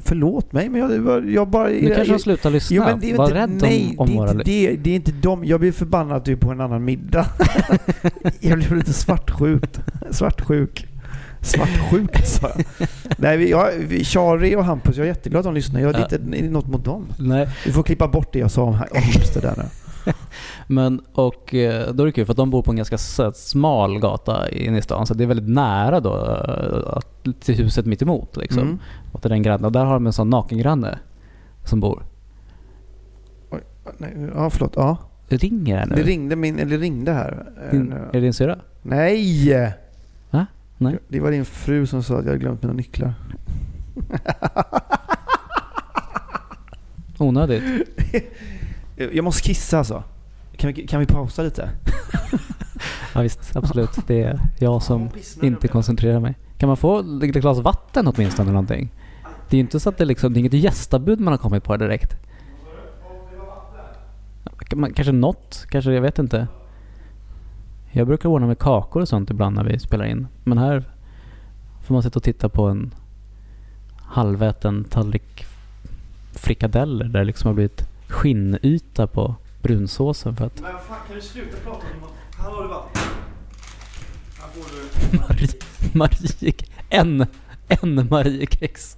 förlåt mig men jag, jag bara... Nu kanske de slutar lyssna. Jo, men det är Var inte, rädd nej, om, om det, är våra... inte det, det är inte de. Jag blir förbannad att du är på en annan middag. jag blev lite svartsjukt. Svartsjuk. Svartsjukt sa jag. Nej, vi, jag, Charlie och Hampus, jag är jätteglad att de lyssnar. Jag har Ja. inte det något mot dem. Nej, Vi får klippa bort det jag sa om, om hipster där nu. men och eh, då är det kul för att de bor på en ganska smal gata inne i stan så det är väldigt nära då eh, till huset mitt emot liksom. Mm. Och till den grannen. Och där har de en sån nakengranne som bor. Nej, Ja, förlåt. Ja. Det ringer här nu. Det ringde, min, eller ringde här. eh, Din, är det din syrra? Nej! Va? Nej. Det var din fru som sa att jag hade glömt mina nycklar. Onödigt. Jag måste kissa alltså. Kan vi, kan vi pausa lite? Ja visst, absolut. Det är jag som inte koncentrerar mig. Kan man få ett glas vatten åtminstone eller någonting? Det är ju inte så att det liksom, det är inget gästabud man har kommit på direkt. Kanske något, kanske, jag vet inte. Jag brukar ordna med kakor och sånt ibland när vi spelar in. Men här får man sitta och titta på en halväten tallrik frikadeller där det liksom har blivit skinnyta på brunsåsen för att Men fan kan du sluta prata om Här har du vatten. Här får du... Marie, Marie, en, en Mariekex.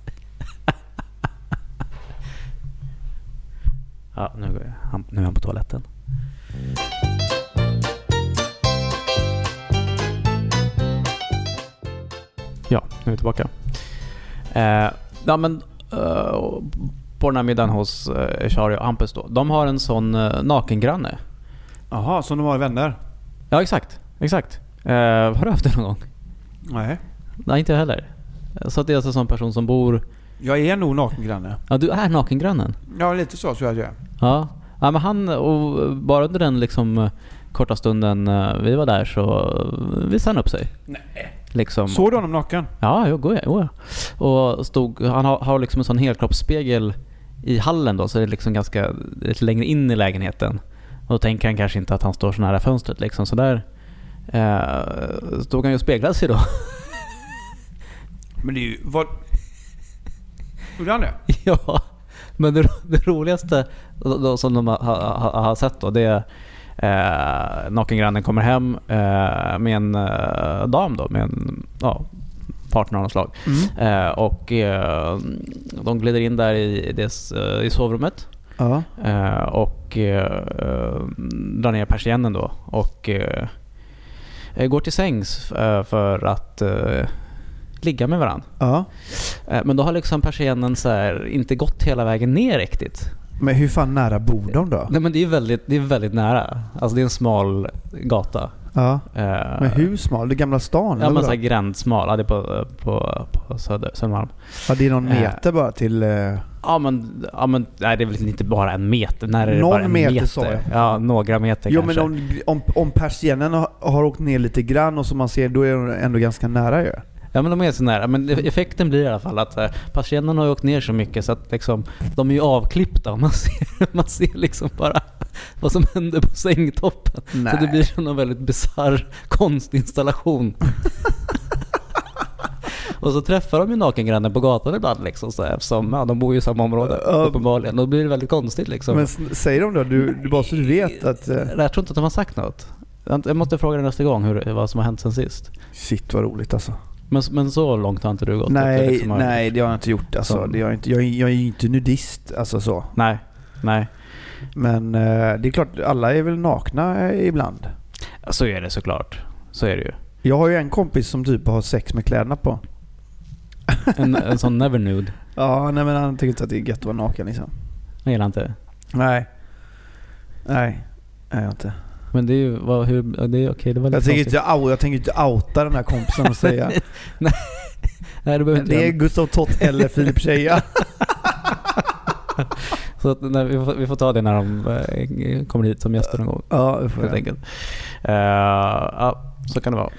ja, nu, går jag, han, nu är han på toaletten. Ja, nu är vi tillbaka. Eh, ja, men eh, på den här middagen hos eh, Shari och Hampus då. De har en sån eh, nakengranne. Jaha, som de har vänner? Ja, exakt. Exakt. Eh, har du haft det någon gång? Nej. Nej, inte jag heller. Så att det är alltså en sån person som bor... Jag är nog nakengranne. Ja, du är nakengrannen? Ja, lite så tror jag att jag är. Ja. ja men han, och bara under den liksom eh, korta stunden eh, vi var där så eh, visade han upp sig. Nej. Liksom. Såg du honom naken? Ja, jo, jo, jo. Och stod, han har, har liksom en sån helkroppsspegel i hallen då, så det är liksom ganska lite längre in i lägenheten. Och då tänker han kanske inte att han står så nära fönstret liksom. Så där eh, stod han ju och speglade sig då. Men det är ju... Vad... Gjorde han det? ja, men det, det roligaste då, då, som de har, har, har sett då, det är eh, nakengrannen kommer hem eh, med en eh, dam då, med en ja, partner av något slag. Mm. Eh, och eh, de glider in där i, des, eh, i sovrummet Ja. och drar ner persiennen då och går till sängs för att ligga med varandra. Ja. Men då har liksom persiennen så här, inte gått hela vägen ner riktigt. Men hur fan nära bor de då? Nej men det är väldigt, det är väldigt nära. Alltså det är en smal gata. Ja. Eh, Men hur smal? Det Gamla stan? Ja men vadå? såhär grändsmal. Ja, det är på, på, på Söder, Södermalm. ja, det är någon Eh. meter bara till... eh, Ja men, ja men nej det är väl inte bara en meter. När är det Någon bara en meter meter? sa jag. Ja, några meter Jo kanske. men om, om, om persiennen har, har åkt ner lite grann och som man ser, då är de ändå ganska nära ju. Ja men de är så nära. Men effekten blir i alla fall att persiennen har ju åkt ner så mycket så att liksom, de är ju avklippta och man ser, man ser liksom bara vad som händer på sängtoppen. Så det blir som en väldigt bisarr konstinstallation. och så träffar de ju nakengrannen på gatan ibland liksom så här, eftersom ja, de bor ju i samma område Ja. uppenbarligen. Då blir det väldigt konstigt liksom. Men säger de då, du, du bara så du vet att... eh, Jag tror inte att de har sagt något. Jag måste fråga dig nästa gång hur, vad som har hänt sen sist. Shit vad roligt alltså. Men, men så långt har inte du gått? Nej, liksom har- nej det har jag inte gjort alltså. Som- Det har jag, inte, jag, är- jag är ju inte nudist, alltså så. Nej, nej. Men eh, det är klart, alla är väl nakna eh, ibland. Ja, Så är det såklart. Så är det ju. Jag har ju en kompis som typ har sex med kläderna på. En, en sån never nude. Ja, nej men han tycker inte att det är gött att vara naken liksom. Jag gillar inte. Nej. Nej, nej jag inte. Men det är ju, vad, hur, ja, det är okej. det var Jag lite tänker, konstigt. inte, au, jag tänker inte outa den här kompisen och säga. Nej, det behöver inte det är jag. Gustav Tott eller Filip Scheja. Så nej, vi, får, vi får ta det när de eh, kommer hit som gäster någon gång. Ja, det får Helt jag. enkelt. Eh, ja, så kan det vara.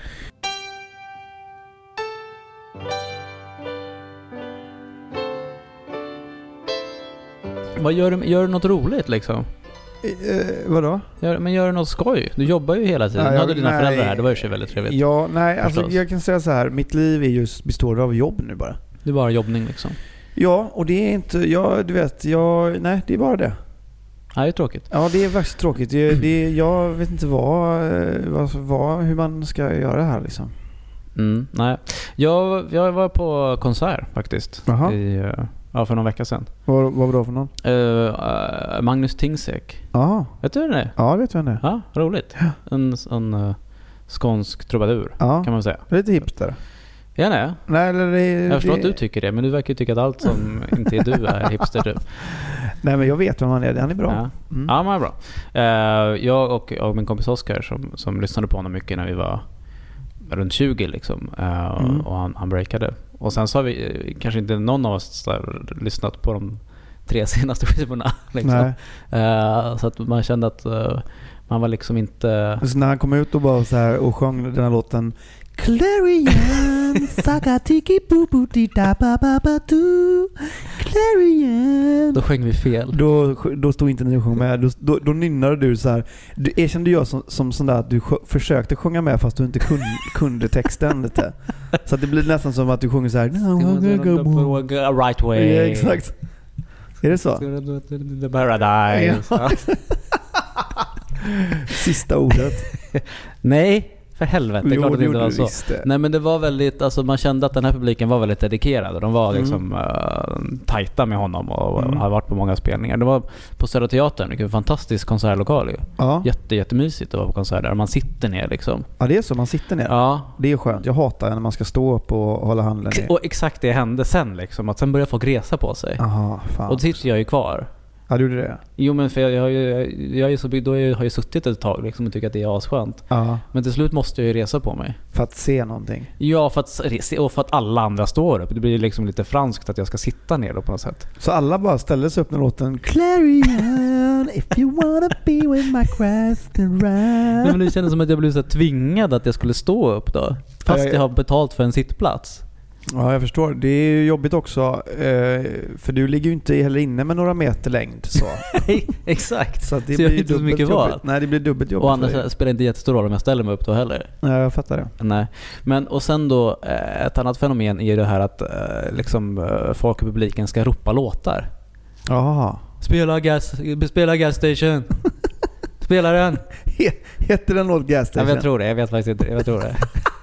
Vad gör du, gör du något roligt liksom? Eh, vadå? Gör, men gör du något skoj? Du jobbar ju hela tiden. Nej, jag- hade dina nej. föräldrar här, det var ju väldigt trevligt. Ja, nej, alltså jag kan säga så här. Mitt liv är just, består av jobb nu bara. Det är bara jobbning liksom. Ja, och det är inte, ja du vet, jag, nej det är bara det. Ja, det är tråkigt. Ja, det är värst tråkigt. Det, det, jag vet inte vad, eh, vad, hur man ska göra det här liksom. Mm, nej. Jag, jag var på konsert faktiskt. Jaha. I, eh, ja, för någon vecka sedan. Vad, vad var det för någon? Eh, eh, Magnus Tingsek. Ja, Vet du vem det är? ja det vet jag inte. Ja, roligt. En, en uh, skånsk trubadur Ja, kan man säga. lite hipster. Ja, nej. Nej, eller det, Jag förstår det, att du tycker det, men du verkar ju tycka att allt som inte är du är hipster typ. Nej, men jag vet vem han är. Han är bra. Ja, Mm. ja men vad bra. Eh, jag och, och min kompis Oskar som, som lyssnade på honom mycket när vi var runt 20 liksom. Mm. Och han, han breakade. Och sen så har vi eh, kanske inte någon av oss här, lyssnat på de tre senaste skivorna. Liksom. Nej. Eh, så att man kände att man var liksom inte... Så när han kom ut och bara så här och sjöng den här låten Clarion, sakatiki boo boo di da ba ba ba do Clarion Då sjöng vi fel. Då, då stod inte ni och sjöng med. Då, då, då nynnade du så här. Du erkände jag som, som sån där att du sjö, försökte sjunga med fast du inte kunde, kunde texten lite. Så att det blir nästan som att du sjunger så här. Right way. Ja, exakt. Är det så? The paradise. Ja. Sista ordet. Nej, för helvete. Är klart att det inte var så. visst det. Nej men det var väldigt, alltså man kände att den här publiken var väldigt dedikerad. De var Mm. liksom mm. tajta med honom och Mm. har varit på många spelningar. Det var på Södra Teatern, vilken fantastisk konsertlokal ju. Ja. Jätte, jättemysigt att vara på konsert där. Man sitter ner liksom. ja, det är så. Man sitter ner. Ja. Det är skönt. Jag hatar när man ska stå upp och hålla handen ner. Och exakt det hände sen liksom. Att sen började folk resa på sig. Jaha, fan. Och då sitter jag ju kvar. Ja, du gjorde det? Jo men för jag, jag, ju- jag, är så, då har jag jag ju suttit ett tag liksom och tycker att det är asskönt. Ja. Men till slut måste jag ju resa på mig. För att se någonting. Ja, för att, och för att alla andra står upp. Det blir liksom lite franskt att jag ska sitta ner då på något sätt. Så alla bara ställde sig upp när låten Clarion if you wanna be with my Nej, men det kändes som att jag blev så tvingad att jag skulle stå upp då. Fast Ja, ja. jag har betalt för en sittplats. Ja, jag förstår. Det är ju jobbigt också. eh, För du ligger ju inte heller inne med några meter längd. Så, Nej, exakt. så det Så jag har blir inte så mycket val. Nej, det blir dubbelt jobbigt Och för annars dig. spelar det inte jättestor roll om jag ställer mig upp då heller. Ja, jag fattar det. Nej. Men och sen då, eh, ett annat fenomen är ju det här att eh, liksom, folk i publiken ska ropa låtar. Jaha. Spela gas, spela gas station. Spela den. He- Heter den låt Gas Ja, Station? jag tror det, jag vet faktiskt inte. Jag tror det.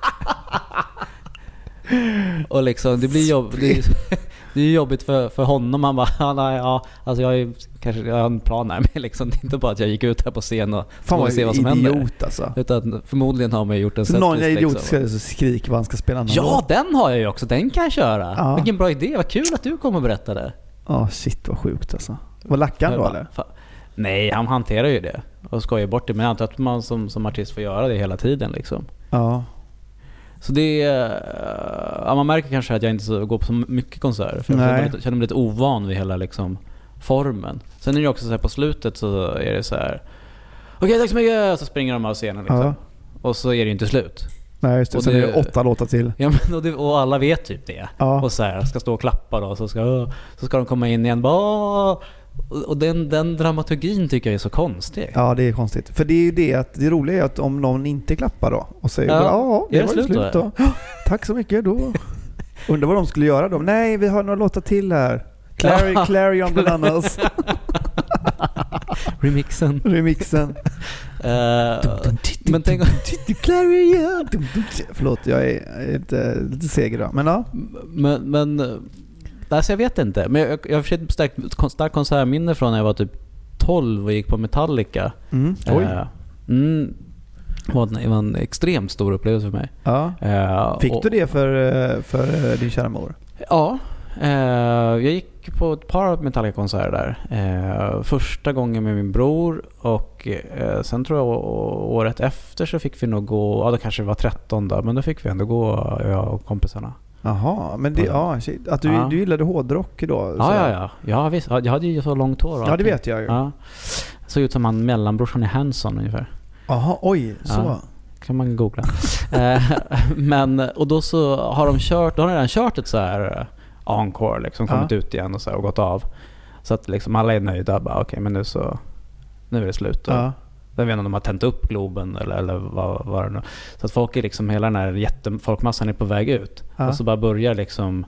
Och liksom, det blir jobb, det, är, det är jobbigt för, för honom. Han bara, ja, nej, ja, alltså jag, är, kanske, jag har en plan här. Men liksom, det är inte bara att jag gick ut här på scen och Fan får vad se vad som händer. idiot alltså. Utan förmodligen har man gjort en Så någon setlist, idiot liksom. ska vad han ska spela någon Ja, låt. den har jag ju också. Den kan jag köra. Ja. Vilken bra idé. Vad kul att du kom och berättade. Ja, shit vad sjukt alltså. Var lackade han då eller? Nej, han hanterar ju det och skojar bort det. Men jag antar att man som, som artist får göra det hela tiden liksom. Ja. Så det är... Ja, man märker kanske att jag inte så, går på så mycket konserter. För jag känner mig lite, känner mig lite ovan vid hela liksom, formen. Sen är det också så här på slutet så är det så här. Okej, tack så mycket! Så springer de av scenen liksom. Ja. Och så är det ju inte slut. Nej just det. Och Sen det- är det åtta låtar till. Ja, men, och, det, och alla vet typ det. Ja. Och så här, ska stå och klappa då, så ska, så ska de komma in igen. Bara! Och den, den dramaturgin tycker jag är så konstig. Ja, det är konstigt. För det är ju det att det roliga är att om någon inte klappar då och säger Ja. ja, det det var slut slut då? då. Tack så mycket då. Undrar vad de skulle göra då. Nej, vi har några låtar till här. Clary, Ja. Clary on Bananas. Remixen. Remixen. Eh, men tänk Clary, ja. Förlåt, jag är, lite, lite seg idag. Men ja. Men, men alltså jag vet inte. Men jag, jag har ett starkt, starkt konsertminne från när jag var typ 12 och gick på Metallica. Mm. Oj. Eh, mm, det var en- det var en extremt stor upplevelse för mig. Ja. Eh, Fick och- du det för, eh, för eh, din kära mor? Ja. Eh, jag gick på ett par Metallica-konserter där. Eh, första gången med min bror och eh, sen tror jag året efter så fick vi nog gå, ja det kanske var 13 då, men då fick vi ändå gå jag och kompisarna. Jaha, men det, ja, shit. Att du, Ja. du gillade hårdrock då? Ja, ja, ja. Ja, visst. Ja, Jag hade ju så långt hår Ja, det vet jag ju. Ja. Såg ut som han mellanbrorsan i Hanson ungefär. Jaha, oj, så. Ja. kan man googla. Eh, Men, och då så har de kört, då har de redan kört ett så här eh, encore liksom, kommit ut igen och, så här, och gått av. Så att liksom alla är nöjda. Bara, Okej, men nu så, nu är det slut. Och. Jag vet inte om de har tänt upp Globen eller, eller vad, vad det nu Så att folk är liksom, hela den här jättefolkmassan är på väg ut. Ja. Och så bara börjar liksom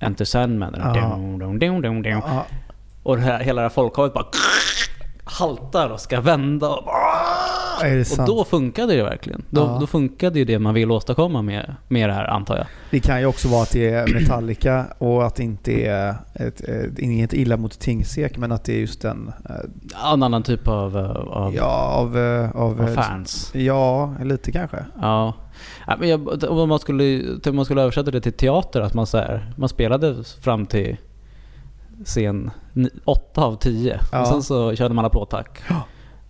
Enter Sandman. Ja. Dum, dum, dum, dum, dum. Ja. Och det här, hela det här folkhavet bara haltar och ska vända. Och, Är det och sant? då funkade det verkligen. Då, Ja. då funkade ju det man vill åstadkomma med, med det här antar jag. Det kan ju också vara att det är Metallica och att det inte är ett, ett, inget illa mot Tingsek men att det är just en... eh, En annan typ av, eh, av, Ja, av... eh, av, av fans. Ja, lite kanske. Ja. ja men jag, om, man skulle, om man skulle översätta det till teater, att man, så här, man spelade fram till scen 8 av 10. Ja. Och sen så körde man applådtack. Ja.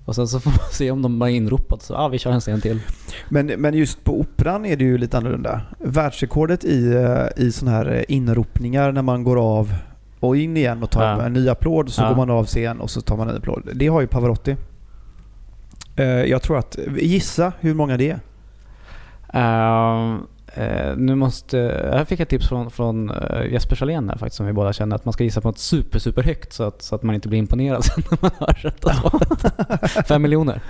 Och sen så får man se om de var inropat. Så ja, vi kör en scen till. Men, men just på operan är det ju lite annorlunda. Världsrekordet i, eh, i sådana här eh, inropningar när man går av och in igen och tar Ja. en ny applåd så Ja. går man av scen och så tar man en applåd. Det har ju Pavarotti. Eh, Jag tror att, gissa hur många det är. Ehm, eh, nu måste, jag fick ett tips från, från eh, Jesper Salén här faktiskt som vi båda känner att man ska gissa på något super super högt så att, så att man inte blir imponerad sen när man hör rätta svaret. Fem miljoner.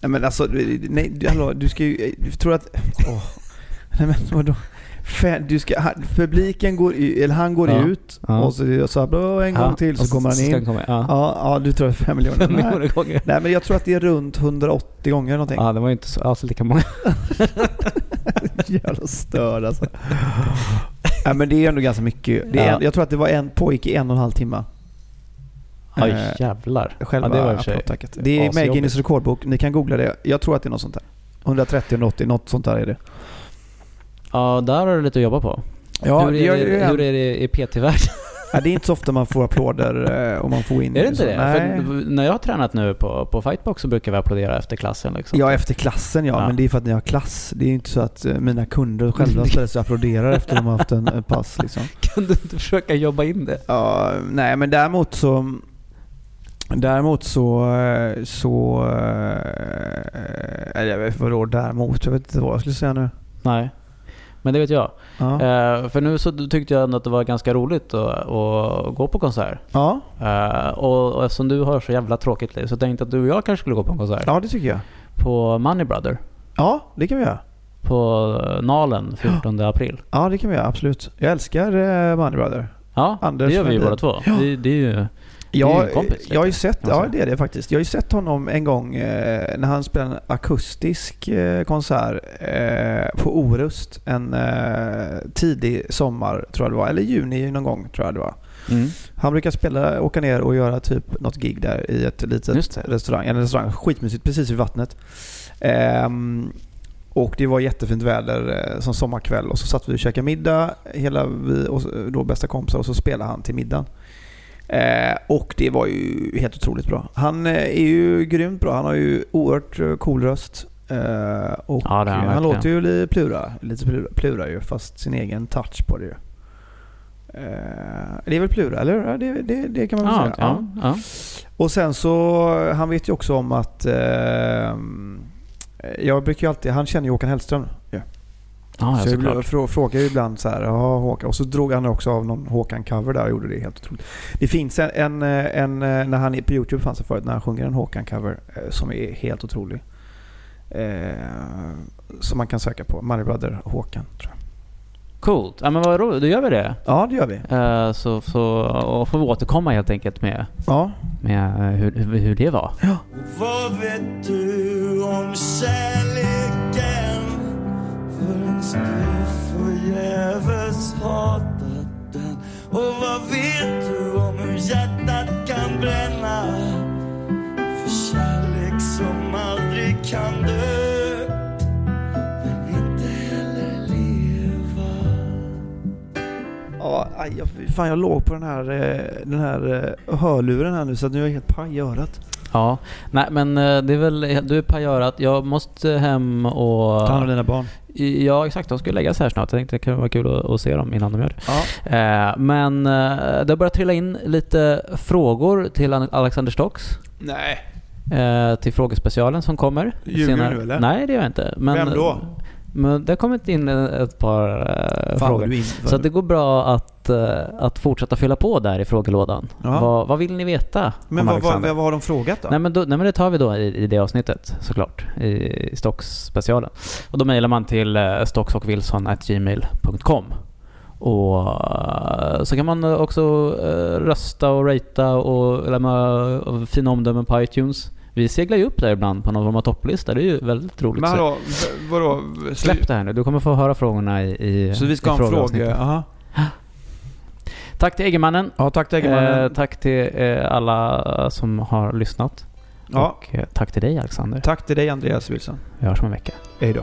Nej men alltså, nej, du- hallå, du ska ju, du tror att, åh. Nej men vadå? Du ska, han, publiken går, i- eller han går Ja. ut Ja. och så, så här, en gång Ja, till och så kommer han in. komma, ja. Ja, du tror att fem miljoner. Fem Nej. miljoner gånger. Nej men jag tror att det är runt 180 gånger någonting. Ja, det var ju inte så, alls lika många. Jävla störd alltså. Nej men det är ändå ganska mycket. Det är en, jag tror att det var en pågick i en och en halv timme. Eh, jävlar. Själva ja, det var applådtacket. Det är med i. Guinness rekordbok. Ni kan googla det. Jag tror att det är något sånt där. 130-180, något sånt där är det. Ja, där har du lite att jobba på. Ja, hur, är jag- det, hur är det i PT-världen? Ja, det är inte så ofta man får applåder eh, och man får in Är det inte så. det? Nej. För när jag har tränat nu på, på fightbox så brukar vi applådera efter klassen. Liksom. Ja, efter klassen ja. Ja. Men det är för att ni har klass. Det är ju inte så att eh, mina kunder själva ställer sig och applåderar efter att de har haft en en pass. Liksom. Kan du inte försöka jobba in det? Ja, nej men däremot så Däremot så, eh, så vet vadå däremot? Jag vet inte vad jag skulle säga nu. Nej. Men det vet jag. Ja. Eh, för nu så tyckte jag ändå att det var ganska roligt att, att gå på konsert. Ja, Eh, och, och eftersom du har så jävla tråkigt liv så tänkte jag att du och jag kanske skulle gå på en konsert. ja det tycker jag. På Money Brother. Ja, det kan vi göra. På Nalen 14 april. Ja, det kan vi göra. Absolut. Jag älskar eh, Money Brother. Ja, Anders det gör vi ju båda två. Ja. Det, det är ju... Jag, kompis jag har ju sett, ja det är det faktiskt. Jag har ju sett honom en gång eh, när han spelade en akustisk eh, konsert eh, på Orust en eh, tidig sommar tror jag det var. Eller juni någon gång tror jag det var. Mm. Han brukar spela, åka ner och göra typ något gig där i ett litet restaurang. En restaurang, skitmysigt, precis vid vattnet. Ehm, och det var jättefint väder eh, som sommarkväll och så satt vi och käkade middag, hela vi och då bästa kompisar och så spelade han till middagen. Eh, och det var ju helt otroligt bra. Han eh, är ju grymt bra. Han har ju oerhört eh, cool röst. Eh, och Ja, han verkligen. låter ju lite plura, lite plura, plura ju, fast sin egen touch på det ju. Eh, det är väl plura, eller? Ja, det, det, det kan man väl Ja, säga. ja, ja. Och sen så, han vet ju också om att jag brukar ju alltid, han känner ju Håkan Hellström. Ja. Ja, ja så jag frå, frågar ju ibland så här, ja Håkan. Och så drog han också av någon Håkan-cover där och gjorde det helt otroligt. Det finns en, en, en när han är på YouTube fanns det förut, när han sjunger en Håkan-cover eh, som är helt otrolig. Eh, som man kan söka på. Money Brother Håkan tror jag. Coolt. Ja, men vad roligt. Då gör vi det. Ja, det gör vi. Eh, så, så och får vi återkomma helt enkelt med, Ja. med eh, hur, hur, hur det var. Vad vet du om kärleken? Hatat den. Och vad vet du om hur hjärtat kan bränna? För kärlek som aldrig kan dö. Men inte heller leva. Ja, aj, jag, fan jag låg på den här, eh, den här eh, hörluren här nu så att nu är jag helt paj i örat. Ja, nej men eh, det är väl, du är pajörat. Jag måste hem och... Ta hand om dina barn. Ja exakt, de ska lägga sig här snart. Jag tänkte det kan vara kul att, se dem innan de gör det. Ja. Eh, men eh, det har börjat trilla in lite frågor till An- Alexander Stocks. Nej. Eh, till frågespecialen som kommer. Ljuger du, eller? Nej det gör jag inte. Men, Vem då? Men det har kommit in ett par eh, Fan frågor. in, Så det går bra att, eh, att fortsätta fylla på där i frågelådan. Vad, vad vill ni veta Men vad, vad, vad har de frågat då? Nej men, då, nej men det tar vi då i, i det avsnittet såklart. I, i Stocks-specialen. Och då mejlar man till eh, stocksochwilson.gmail.com och så kan man också rösta och ratea och lämna fina omdömen på iTunes. Vi seglar ju upp där ibland på någon form av topplista. Det är ju väldigt roligt. Men hallå, vadå? Släpp det här nu. Du kommer få höra frågorna i, i så vi ska ha en fråga? Aha. Tack till Eggemannen. Ja, tack till Eh, Eggemannen. tack till eh, alla som har lyssnat. Ja. Och eh, tack till dig Alexander. Tack till dig Andreas Wilson. Vi hörs om en vecka. Hej då.